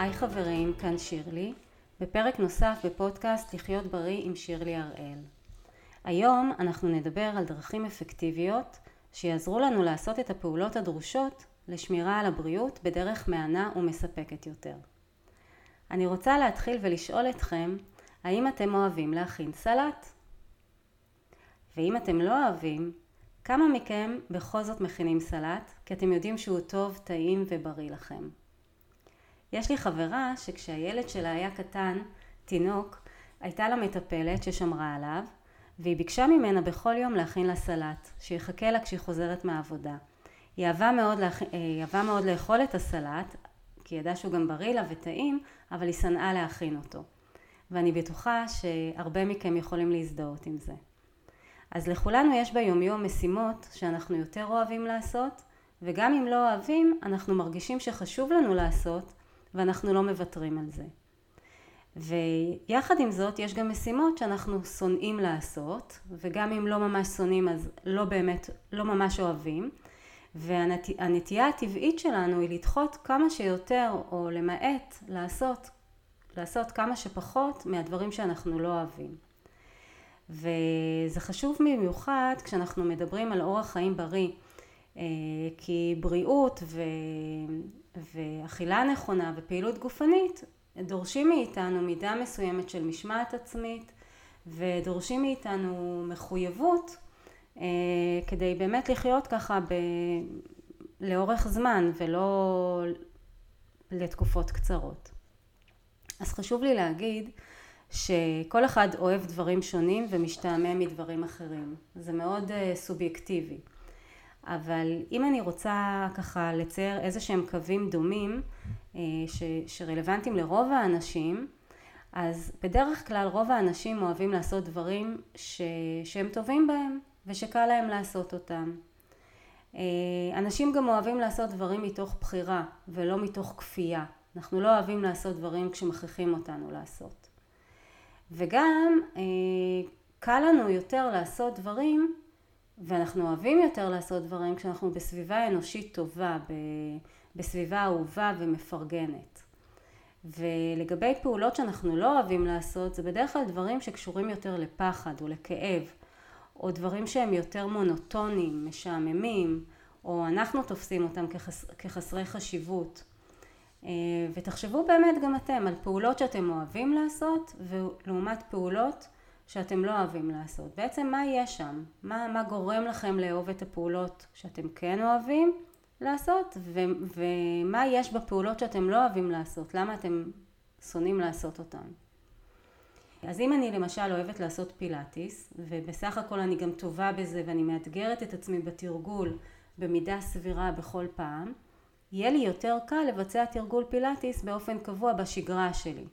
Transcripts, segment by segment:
היי חברים, כאן שירלי, בפרק נוסף בפודקאסט לחיות בריא עם שירלי הראל. היום אנחנו נדבר על דרכים אפקטיביות שיעזרו לנו לעשות את הפעולות הדרושות לשמירה על הבריאות בדרך מהנה ומספקת יותר. אני רוצה להתחיל ולשאול אתכם, האם אתם אוהבים להכין סלט? ואם אתם לא אוהבים, כמה מכם בכל זאת מכינים סלט, כי אתם יודעים שהוא טוב, טעים ובריא לכם? יש לי חברה שכשהילד שלה היה קטן, תינוק, הייתה לה מטפלת ששמרה עליו, והיא ביקשה ממנה בכל יום להכין לה סלט, שיחכה לה כשהיא חוזרת מהעבודה. היא אהבה מאוד, להכ... היא אהבה מאוד לאכול את הסלט, כי היא ידעה שהוא גם בריא לה וטעים, אבל היא שנאה להכין אותו. ואני בטוחה שהרבה מכם יכולים להזדהות עם זה. אז לכולנו יש ביומיום משימות שאנחנו יותר אוהבים לעשות, וגם אם לא אוהבים, אנחנו מרגישים שחשוב לנו לעשות, ואנחנו לא מוותרים על זה. ויחד עם זאת יש גם משימות שאנחנו שונאים לעשות וגם אם לא ממש שונאים אז לא באמת, לא ממש אוהבים והנטייה הטבעית שלנו היא לדחות כמה שיותר או למעט לעשות, לעשות כמה שפחות מהדברים שאנחנו לא אוהבים. וזה חשוב במיוחד כשאנחנו מדברים על אורח חיים בריא אה, כי בריאות ו... ואכילה נכונה ופעילות גופנית דורשים מאיתנו מידה מסוימת של משמעת עצמית ודורשים מאיתנו מחויבות אה, כדי באמת לחיות ככה ב... לאורך זמן ולא לתקופות קצרות. אז חשוב לי להגיד שכל אחד אוהב דברים שונים ומשתעמם מדברים אחרים. זה מאוד uh, סובייקטיבי. אבל אם אני רוצה ככה לצייר איזה שהם קווים דומים אה, ש, שרלוונטיים לרוב האנשים, אז בדרך כלל רוב האנשים אוהבים לעשות דברים ש, שהם טובים בהם ושקל להם לעשות אותם. אה, אנשים גם אוהבים לעשות דברים מתוך בחירה ולא מתוך כפייה. אנחנו לא אוהבים לעשות דברים כשמכריחים אותנו לעשות. וגם אה, קל לנו יותר לעשות דברים ואנחנו אוהבים יותר לעשות דברים כשאנחנו בסביבה אנושית טובה, בסביבה אהובה ומפרגנת. ולגבי פעולות שאנחנו לא אוהבים לעשות, זה בדרך כלל דברים שקשורים יותר לפחד או לכאב, או דברים שהם יותר מונוטונים, משעממים, או אנחנו תופסים אותם כחס, כחסרי חשיבות. אה, ותחשבו באמת גם אתם על פעולות שאתם אוהבים לעשות, ולעומת פעולות שאתם לא אוהבים לעשות. בעצם מה יש שם? מה, מה גורם לכם לאהוב את הפעולות שאתם כן אוהבים לעשות, ו, ומה יש בפעולות שאתם לא אוהבים לעשות? למה אתם שונאים לעשות אותן? אז אם אני למשל אוהבת לעשות פילאטיס, ובסך הכל אני גם טובה בזה ואני מאתגרת את עצמי בתרגול במידה סבירה בכל פעם, יהיה לי יותר קל לבצע תרגול פילאטיס באופן קבוע בשגרה שלי.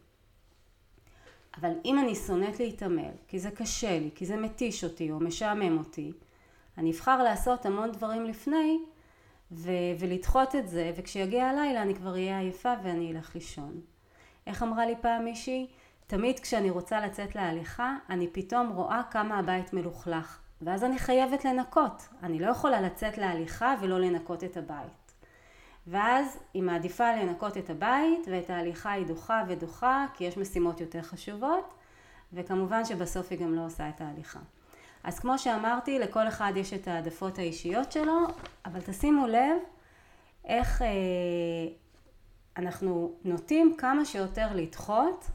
אבל אם אני שונאת להתעמל, כי זה קשה לי, כי זה מתיש אותי או משעמם אותי, אני אבחר לעשות המון דברים לפני ו- ולדחות את זה, וכשיגיע הלילה אני כבר אהיה עייפה ואני אלך לישון. איך אמרה לי פעם מישהי? תמיד כשאני רוצה לצאת להליכה, אני פתאום רואה כמה הבית מלוכלך, ואז אני חייבת לנקות. אני לא יכולה לצאת להליכה ולא לנקות את הבית. ואז היא מעדיפה לנקות את הבית ואת ההליכה היא דוחה ודוחה כי יש משימות יותר חשובות וכמובן שבסוף היא גם לא עושה את ההליכה. אז כמו שאמרתי לכל אחד יש את העדפות האישיות שלו אבל תשימו לב איך אה, אנחנו נוטים כמה שיותר לדחות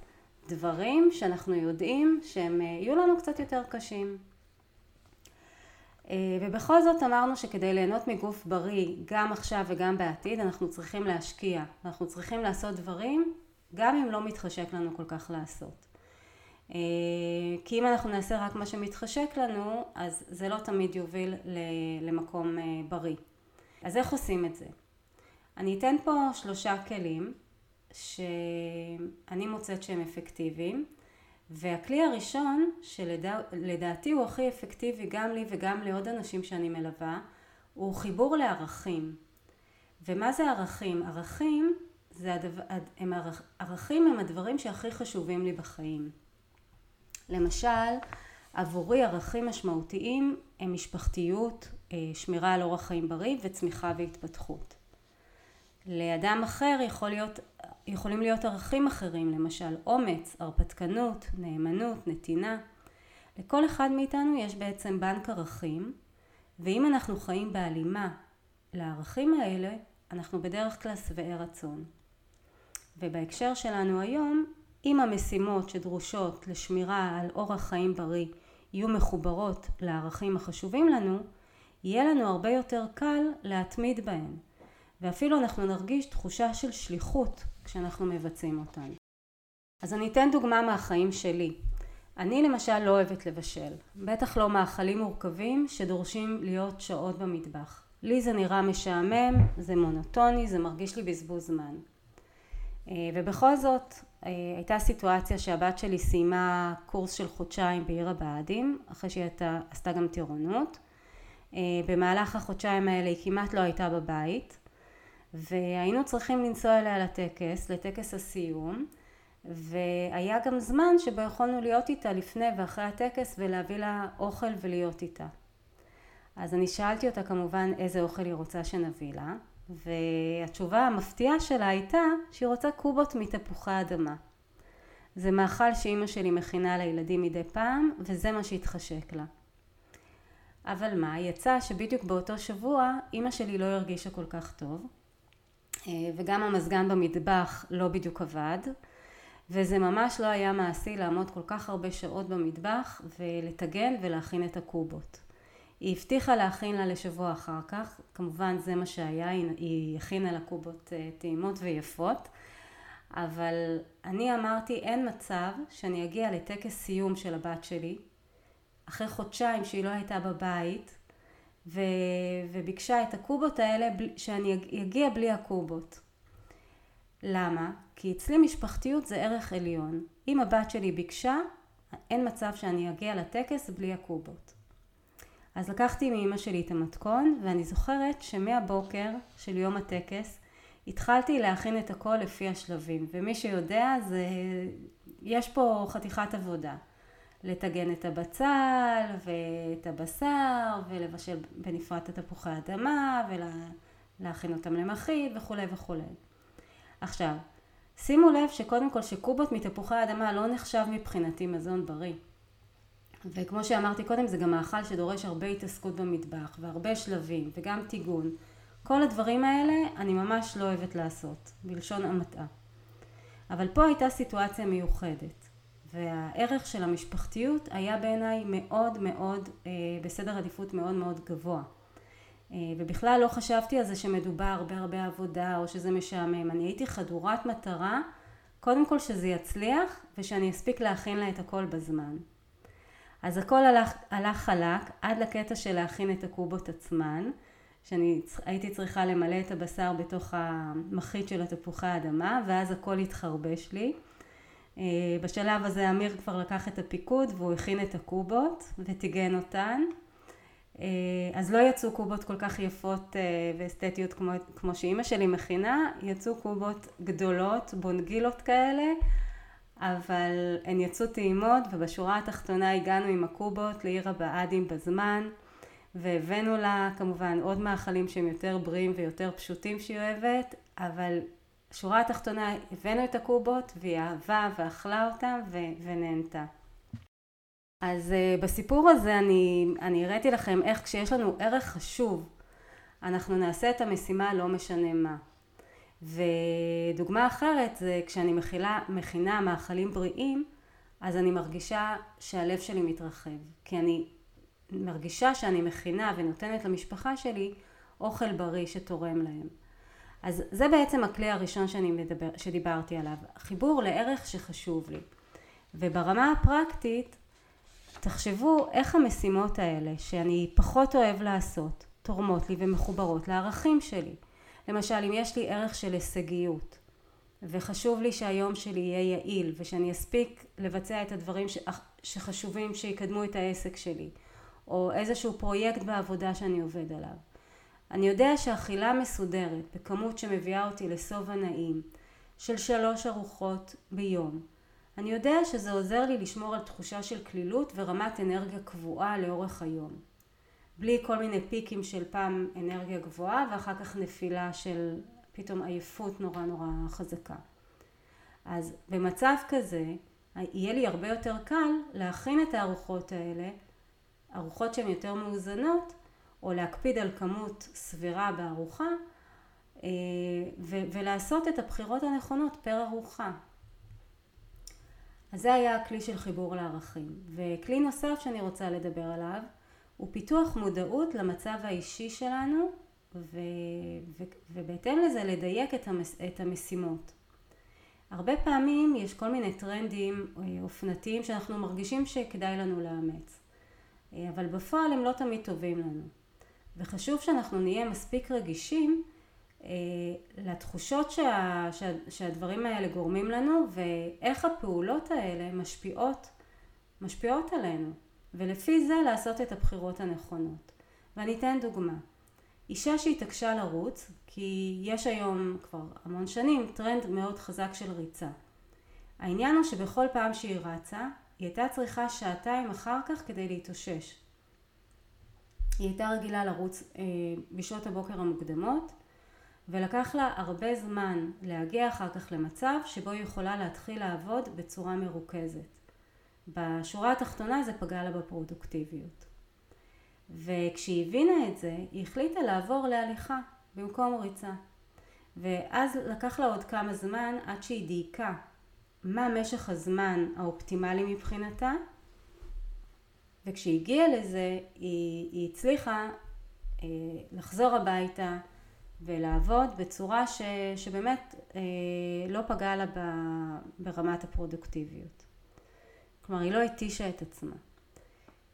דברים שאנחנו יודעים שהם אה, יהיו לנו קצת יותר קשים. אה, ובכל זאת אמרנו שכדי ליהנות מגוף בריא גם עכשיו וגם בעתיד אנחנו צריכים להשקיע, אנחנו צריכים לעשות דברים גם אם לא מתחשק לנו כל כך לעשות. אה, כי אם אנחנו נעשה רק מה שמתחשק לנו אז זה לא תמיד יוביל למקום אה, בריא. אז איך עושים את זה? אני אתן פה שלושה כלים שאני מוצאת שהם אפקטיביים והכלי הראשון שלדעתי הוא הכי אפקטיבי גם לי וגם לעוד אנשים שאני מלווה הוא חיבור לערכים. ומה זה ערכים? ערכים זה הדבר, הם ערכ, ערכים הם הדברים שהכי חשובים לי בחיים. למשל עבורי ערכים משמעותיים הם משפחתיות, אה, שמירה על אורח חיים בריא וצמיחה והתפתחות. לאדם אחר יכול להיות יכולים להיות ערכים אחרים, למשל אומץ, הרפתקנות, נאמנות, נתינה. לכל אחד מאיתנו יש בעצם בנק ערכים, ואם אנחנו חיים בהלימה לערכים האלה, אנחנו בדרך כלל שבעי רצון. ובהקשר שלנו היום, אם המשימות שדרושות לשמירה על אורח חיים בריא יהיו מחוברות לערכים החשובים לנו, יהיה לנו הרבה יותר קל להתמיד בהן. ואפילו אנחנו נרגיש תחושה של שליחות כשאנחנו מבצעים אותן. אז אני אתן דוגמה מהחיים שלי. אני למשל לא אוהבת לבשל, בטח לא מאכלים מורכבים שדורשים להיות שעות במטבח. לי זה נראה משעמם, זה מונוטוני, זה מרגיש לי בזבוז זמן. אה, ובכל זאת אה, הייתה סיטואציה שהבת שלי סיימה קורס של חודשיים בעיר הבה"דים, אחרי שהיא הייתה, עשתה גם טירונות. אה, במהלך החודשיים האלה היא כמעט לא הייתה בבית, והיינו צריכים לנסוע אליה לטקס, לטקס הסיום, והיה גם זמן שבו יכולנו להיות איתה לפני ואחרי הטקס ולהביא לה אוכל ולהיות איתה. אז אני שאלתי אותה כמובן איזה אוכל היא רוצה שנביא לה, והתשובה המפתיעה שלה הייתה שהיא רוצה קובות מתפוחי אדמה. זה מאכל שאימא שלי מכינה לילדים מדי פעם, וזה מה שהתחשק לה. אבל מה, יצא שבדיוק באותו שבוע אימא שלי לא הרגישה כל כך טוב, וגם המזגן במטבח לא בדיוק עבד, וזה ממש לא היה מעשי לעמוד כל כך הרבה שעות במטבח ולטגן ולהכין את הקובות. היא הבטיחה להכין לה לשבוע אחר כך, כמובן זה מה שהיה, היא הכינה לה קובות אה, טעימות ויפות, אבל אני אמרתי אין מצב שאני אגיע לטקס סיום של הבת שלי, אחרי חודשיים שהיא לא הייתה בבית, ו... וביקשה את הקובות האלה שאני אגיע בלי הקובות. למה? כי אצלי משפחתיות זה ערך עליון. אם הבת שלי ביקשה, אין מצב שאני אגיע לטקס בלי הקובות. אז לקחתי מאמא שלי את המתכון, ואני זוכרת שמהבוקר של יום הטקס התחלתי להכין את הכל לפי השלבים, ומי שיודע זה, יש פה חתיכת עבודה. לטגן את הבצל ואת הבשר ולבשל בנפרד את תפוחי האדמה ולהכין אותם למחית וכולי וכולי. עכשיו, שימו לב שקודם כל שקובות מתפוחי האדמה לא נחשב מבחינתי מזון בריא. וכמו שאמרתי קודם זה גם מאכל שדורש הרבה התעסקות במטבח והרבה שלבים וגם טיגון. כל הדברים האלה אני ממש לא אוהבת לעשות, בלשון המעטה. אבל פה הייתה סיטואציה מיוחדת והערך של המשפחתיות היה בעיניי מאוד מאוד אה, בסדר עדיפות מאוד מאוד גבוה. אה, ובכלל לא חשבתי על זה שמדובר הרבה הרבה עבודה או שזה משעמם. אני הייתי חדורת מטרה קודם כל שזה יצליח ושאני אספיק להכין לה את הכל בזמן. אז הכל הלך, הלך חלק עד לקטע של להכין את הקובות עצמן, שאני הייתי צריכה למלא את הבשר בתוך המחית של התפוחי האדמה, ואז הכל התחרבש לי. אה, בשלב הזה אמיר כבר לקח את הפיקוד והוא הכין את הקובות וטיגן אותן. אה, אז לא יצאו קובות כל כך יפות אה, ואסתטיות כמו, כמו שאימא שלי מכינה, יצאו קובות גדולות, בונגילות כאלה, אבל הן יצאו טעימות ובשורה התחתונה הגענו עם הקובות לעיר הבה"דים בזמן והבאנו לה כמובן עוד מאכלים שהם יותר בריאים ויותר פשוטים שהיא אוהבת אבל שורה התחתונה הבאנו את הקובות והיא אהבה ואכלה אותם ונהנתה. אז uh, בסיפור הזה אני, אני הראיתי לכם איך כשיש לנו ערך חשוב אנחנו נעשה את המשימה לא משנה מה. ודוגמה אחרת זה כשאני מכילה, מכינה מאכלים בריאים, אז אני מרגישה שהלב שלי מתרחב. כי אני מרגישה שאני מכינה ונותנת למשפחה שלי אוכל בריא שתורם להם. אז זה בעצם הכלי הראשון שאני מדבר, שדיברתי עליו, חיבור לערך שחשוב לי. וברמה הפרקטית, תחשבו איך המשימות האלה שאני פחות אוהב לעשות, תורמות לי ומחוברות לערכים שלי. למשל אם יש לי ערך של הישגיות וחשוב לי שהיום שלי יהיה יעיל ושאני אספיק לבצע את הדברים שחשובים שיקדמו את העסק שלי או איזשהו פרויקט בעבודה שאני עובד עליו. אני יודע שאכילה מסודרת בכמות שמביאה אותי לשובע נעים של שלוש ארוחות ביום אני יודע שזה עוזר לי לשמור על תחושה של כלילות ורמת אנרגיה קבועה לאורך היום. בלי כל מיני פיקים של פעם אנרגיה גבוהה ואחר כך נפילה של פתאום עייפות נורא נורא חזקה. אז במצב כזה יהיה לי הרבה יותר קל להכין את הארוחות האלה, ארוחות שהן יותר מאוזנות, או להקפיד על כמות סבירה בארוחה, אה, ולעשות את הבחירות הנכונות פר ארוחה. אז זה היה הכלי של חיבור לערכים. וכלי נוסף שאני רוצה לדבר עליו הוא פיתוח מודעות למצב האישי שלנו ו... ו... ובהתאם לזה לדייק את, המס... את המשימות. הרבה פעמים יש כל מיני טרנדים אה, אופנתיים שאנחנו מרגישים שכדאי לנו לאמץ, אה, אבל בפועל הם לא תמיד טובים לנו. וחשוב שאנחנו נהיה מספיק רגישים אה, לתחושות שה, שה, שהדברים האלה גורמים לנו ואיך הפעולות האלה משפיעות, משפיעות עלינו ולפי זה לעשות את הבחירות הנכונות. ואני אתן דוגמה. אישה שהתעקשה לרוץ, כי יש היום כבר המון שנים טרנד מאוד חזק של ריצה. העניין הוא שבכל פעם שהיא רצה, היא הייתה צריכה שעתיים אחר כך כדי להתאושש. היא הייתה רגילה לרוץ אה, בשעות הבוקר המוקדמות, ולקח לה הרבה זמן להגיע אחר כך למצב שבו היא יכולה להתחיל לעבוד בצורה מרוכזת. בשורה התחתונה זה פגע לה בפרודוקטיביות. וכשהיא הבינה את זה, היא החליטה לעבור להליכה במקום ריצה. ואז לקח לה עוד כמה זמן עד שהיא דייקה מה משך הזמן האופטימלי מבחינתה, וכשהיא הגיעה לזה, היא, היא הצליחה אה, לחזור הביתה ולעבוד בצורה ש, שבאמת אה, לא פגעה לה ב, ברמת הפרודוקטיביות. כלומר, היא לא התישה את עצמה.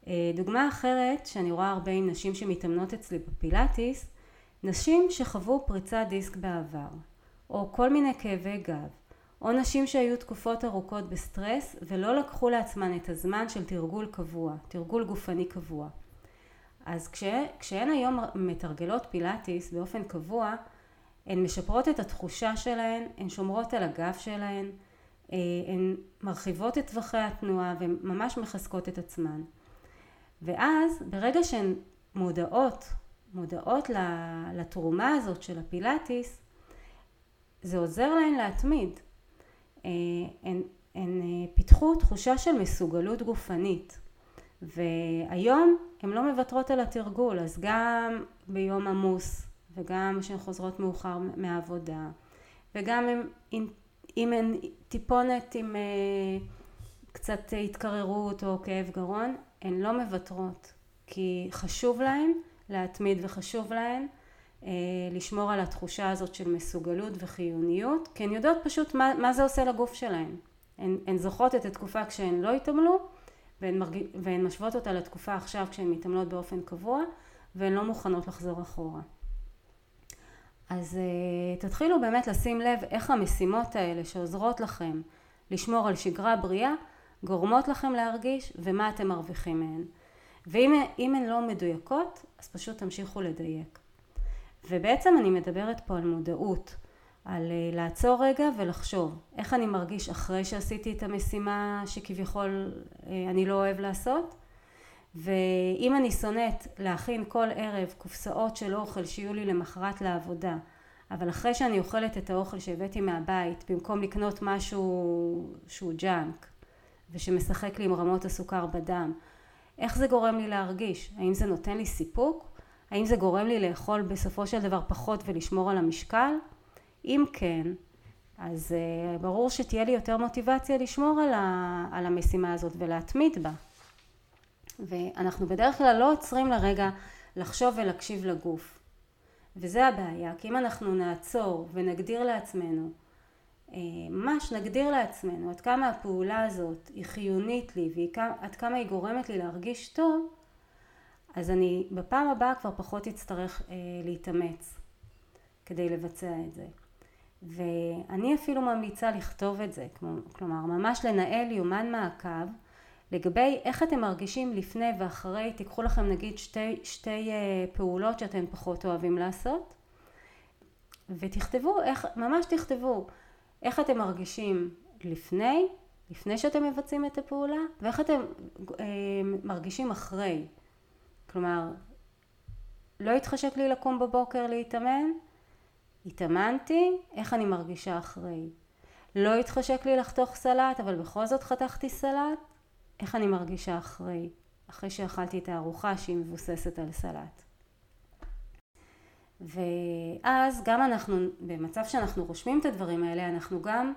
אה, דוגמה אחרת שאני רואה הרבה עם נשים שמתאמנות אצלי בפילאטיס, נשים שחוו פריצת דיסק בעבר, או כל מיני כאבי גב, או נשים שהיו תקופות ארוכות בסטרס ולא לקחו לעצמן את הזמן של תרגול קבוע, תרגול גופני קבוע. אז כש, כשהן היום מתרגלות פילאטיס באופן קבוע, הן משפרות את התחושה שלהן, הן שומרות על הגב שלהן, אה, הן מרחיבות את טווחי התנועה וממש מחזקות את עצמן. ואז ברגע שהן מודעות, מודעות לתרומה הזאת של הפילאטיס, זה עוזר להן להתמיד. אה, הן, הן אה, פיתחו תחושה של מסוגלות גופנית. והיום הן לא מוותרות על התרגול, אז גם ביום עמוס וגם כשהן חוזרות מאוחר מהעבודה וגם אם, אם הן טיפונת עם אה, קצת התקררות או כאב גרון, הן לא מוותרות, כי חשוב להן להתמיד וחשוב להן לשמור על התחושה הזאת של מסוגלות וחיוניות, כי הן יודעות פשוט מה, מה זה עושה לגוף שלהן. הן, הן זוכרות את התקופה כשהן לא התעמלו, והן, מרג... והן משוות אותה לתקופה עכשיו כשהן מתעמלות באופן קבוע, והן לא מוכנות לחזור אחורה. אז uh, תתחילו באמת לשים לב איך המשימות האלה שעוזרות לכם לשמור על שגרה בריאה גורמות לכם להרגיש ומה אתם מרוויחים מהן. ואם הן לא מדויקות אז פשוט תמשיכו לדייק. ובעצם אני מדברת פה על מודעות, על uh, לעצור רגע ולחשוב איך אני מרגיש אחרי שעשיתי את המשימה שכביכול uh, אני לא אוהב לעשות ואם אני שונאת להכין כל ערב קופסאות של אוכל שיהיו לי למחרת לעבודה אבל אחרי שאני אוכלת את האוכל שהבאתי מהבית במקום לקנות משהו שהוא ג'אנק ושמשחק לי עם רמות הסוכר בדם איך זה גורם לי להרגיש? האם זה נותן לי סיפוק? האם זה גורם לי לאכול בסופו של דבר פחות ולשמור על המשקל? אם כן, אז uh, ברור שתהיה לי יותר מוטיבציה לשמור על, ה, על המשימה הזאת ולהתמיד בה. ואנחנו בדרך כלל לא עוצרים לרגע לחשוב ולהקשיב לגוף. וזה הבעיה, כי אם אנחנו נעצור ונגדיר לעצמנו, אה, ממש נגדיר לעצמנו עד כמה הפעולה הזאת היא חיונית לי ועד כמה היא גורמת לי להרגיש טוב, אז אני בפעם הבאה כבר פחות אצטרך אה, להתאמץ כדי לבצע את זה. ואני אפילו ממליצה לכתוב את זה, כלומר ממש לנהל יומן מעקב לגבי איך אתם מרגישים לפני ואחרי, תיקחו לכם נגיד שתי, שתי אה, פעולות שאתם פחות אוהבים לעשות ותכתבו, איך, ממש תכתבו איך אתם מרגישים לפני, לפני שאתם מבצעים את הפעולה ואיך אתם אה, מרגישים אחרי. כלומר, לא התחשק לי לקום בבוקר להתאמן, התאמנתי, איך אני מרגישה אחרי. לא התחשק לי לחתוך סלט, אבל בכל זאת חתכתי סלט, איך אני מרגישה אחרי, אחרי שאכלתי את הארוחה שהיא מבוססת על סלט. ואז גם אנחנו, במצב שאנחנו רושמים את הדברים האלה, אנחנו גם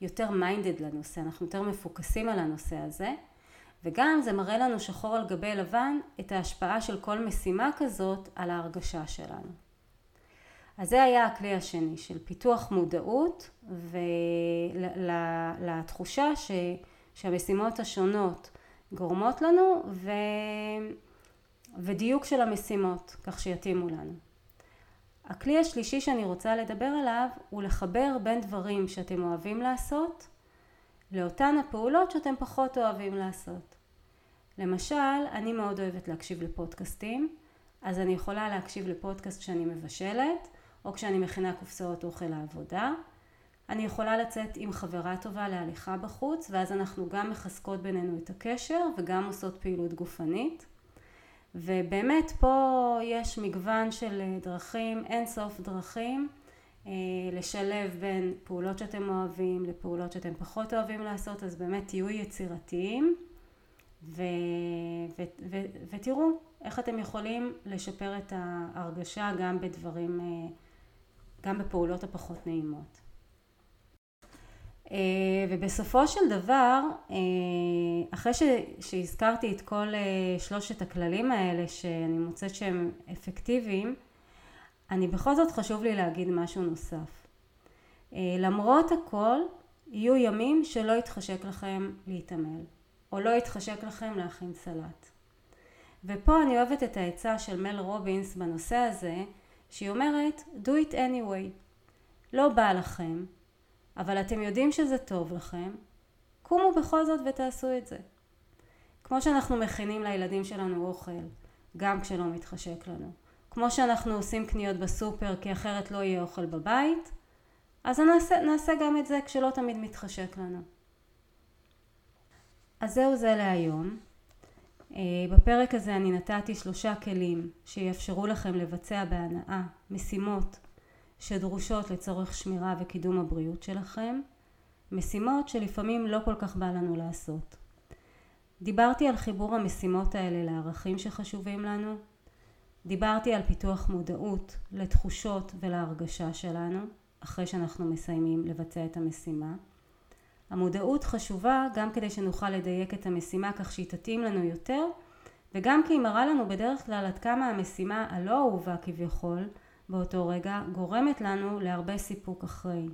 יותר מיינדד לנושא, אנחנו יותר מפוקסים על הנושא הזה, וגם זה מראה לנו שחור על גבי לבן את ההשפעה של כל משימה כזאת על ההרגשה שלנו. אז זה היה הכלי השני של פיתוח מודעות ולתחושה ש, שהמשימות השונות גורמות לנו ו, ודיוק של המשימות כך שיתאימו לנו. הכלי השלישי שאני רוצה לדבר עליו הוא לחבר בין דברים שאתם אוהבים לעשות לאותן הפעולות שאתם פחות אוהבים לעשות. למשל, אני מאוד אוהבת להקשיב לפודקאסטים, אז אני יכולה להקשיב לפודקאסט כשאני מבשלת, או כשאני מכינה קופסאות אוכל לעבודה. אני יכולה לצאת עם חברה טובה להליכה בחוץ, ואז אנחנו גם מחזקות בינינו את הקשר וגם עושות פעילות גופנית. ובאמת פה יש מגוון של דרכים, אין סוף דרכים, לשלב בין פעולות שאתם אוהבים לפעולות שאתם פחות אוהבים לעשות, אז באמת תהיו יצירתיים ו, ו, ו, ותראו איך אתם יכולים לשפר את ההרגשה גם בדברים, אה, גם בפעולות הפחות נעימות. אה, ובסופו של דבר, אה, אחרי שהזכרתי את כל שלושת הכללים האלה שאני מוצאת שהם אפקטיביים, אני בכל זאת חשוב לי להגיד משהו נוסף. למרות הכל, יהיו ימים שלא יתחשק לכם להתעמל. או לא יתחשק לכם להכין סלט. ופה אני אוהבת את העצה של מל רובינס בנושא הזה, שהיא אומרת do it anyway. לא בא לכם, אבל אתם יודעים שזה טוב לכם, קומו בכל זאת ותעשו את זה. כמו שאנחנו מכינים לילדים שלנו אוכל, גם כשלא מתחשק לנו. כמו שאנחנו עושים קניות בסופר כי אחרת לא יהיה אוכל בבית, אז נעשה, נעשה גם את זה כשלא תמיד מתחשק לנו. אז זהו זה להיום. אה, בפרק הזה אני נתתי שלושה כלים שיאפשרו לכם לבצע בהנאה משימות שדרושות לצורך שמירה וקידום הבריאות שלכם, משימות שלפעמים לא כל כך בא לנו לעשות. דיברתי על חיבור המשימות האלה לערכים שחשובים לנו, דיברתי על פיתוח מודעות לתחושות ולהרגשה שלנו אחרי שאנחנו מסיימים לבצע את המשימה. המודעות חשובה גם כדי שנוכל לדייק את המשימה כך שהיא תתאים לנו יותר וגם כי היא מראה לנו בדרך כלל עד כמה המשימה הלא אהובה כביכול באותו רגע גורמת לנו להרבה סיפוק אחרי.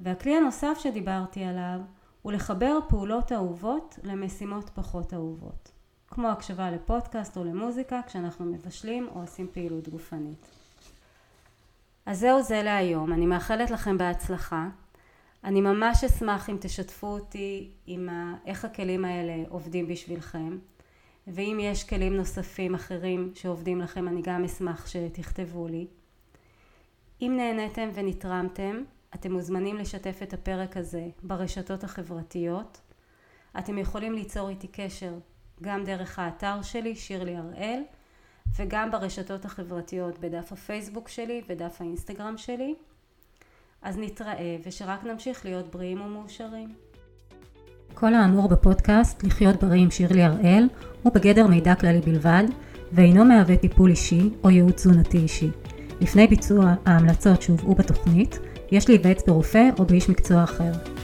והכלי הנוסף שדיברתי עליו הוא לחבר פעולות אהובות למשימות פחות אהובות כמו הקשבה לפודקאסט או למוזיקה כשאנחנו מבשלים או עושים פעילות גופנית. אז זהו זה להיום, אני מאחלת לכם בהצלחה אני ממש אשמח אם תשתפו אותי עם ה... איך הכלים האלה עובדים בשבילכם ואם יש כלים נוספים אחרים שעובדים לכם אני גם אשמח שתכתבו לי. אם נהניתם ונתרמתם אתם מוזמנים לשתף את הפרק הזה ברשתות החברתיות. אתם יכולים ליצור איתי קשר גם דרך האתר שלי שירלי הראל וגם ברשתות החברתיות בדף הפייסבוק שלי ודף האינסטגרם שלי. אז נתראה ושרק נמשיך להיות בריאים ומאושרים. כל האמור בפודקאסט לחיות בריא עם שירלי הראל הוא בגדר מידע כללי בלבד ואינו מהווה טיפול אישי או ייעוץ תזונתי אישי. לפני ביצוע ההמלצות שהובאו בתוכנית יש להיוועץ ברופא או באיש מקצוע אחר.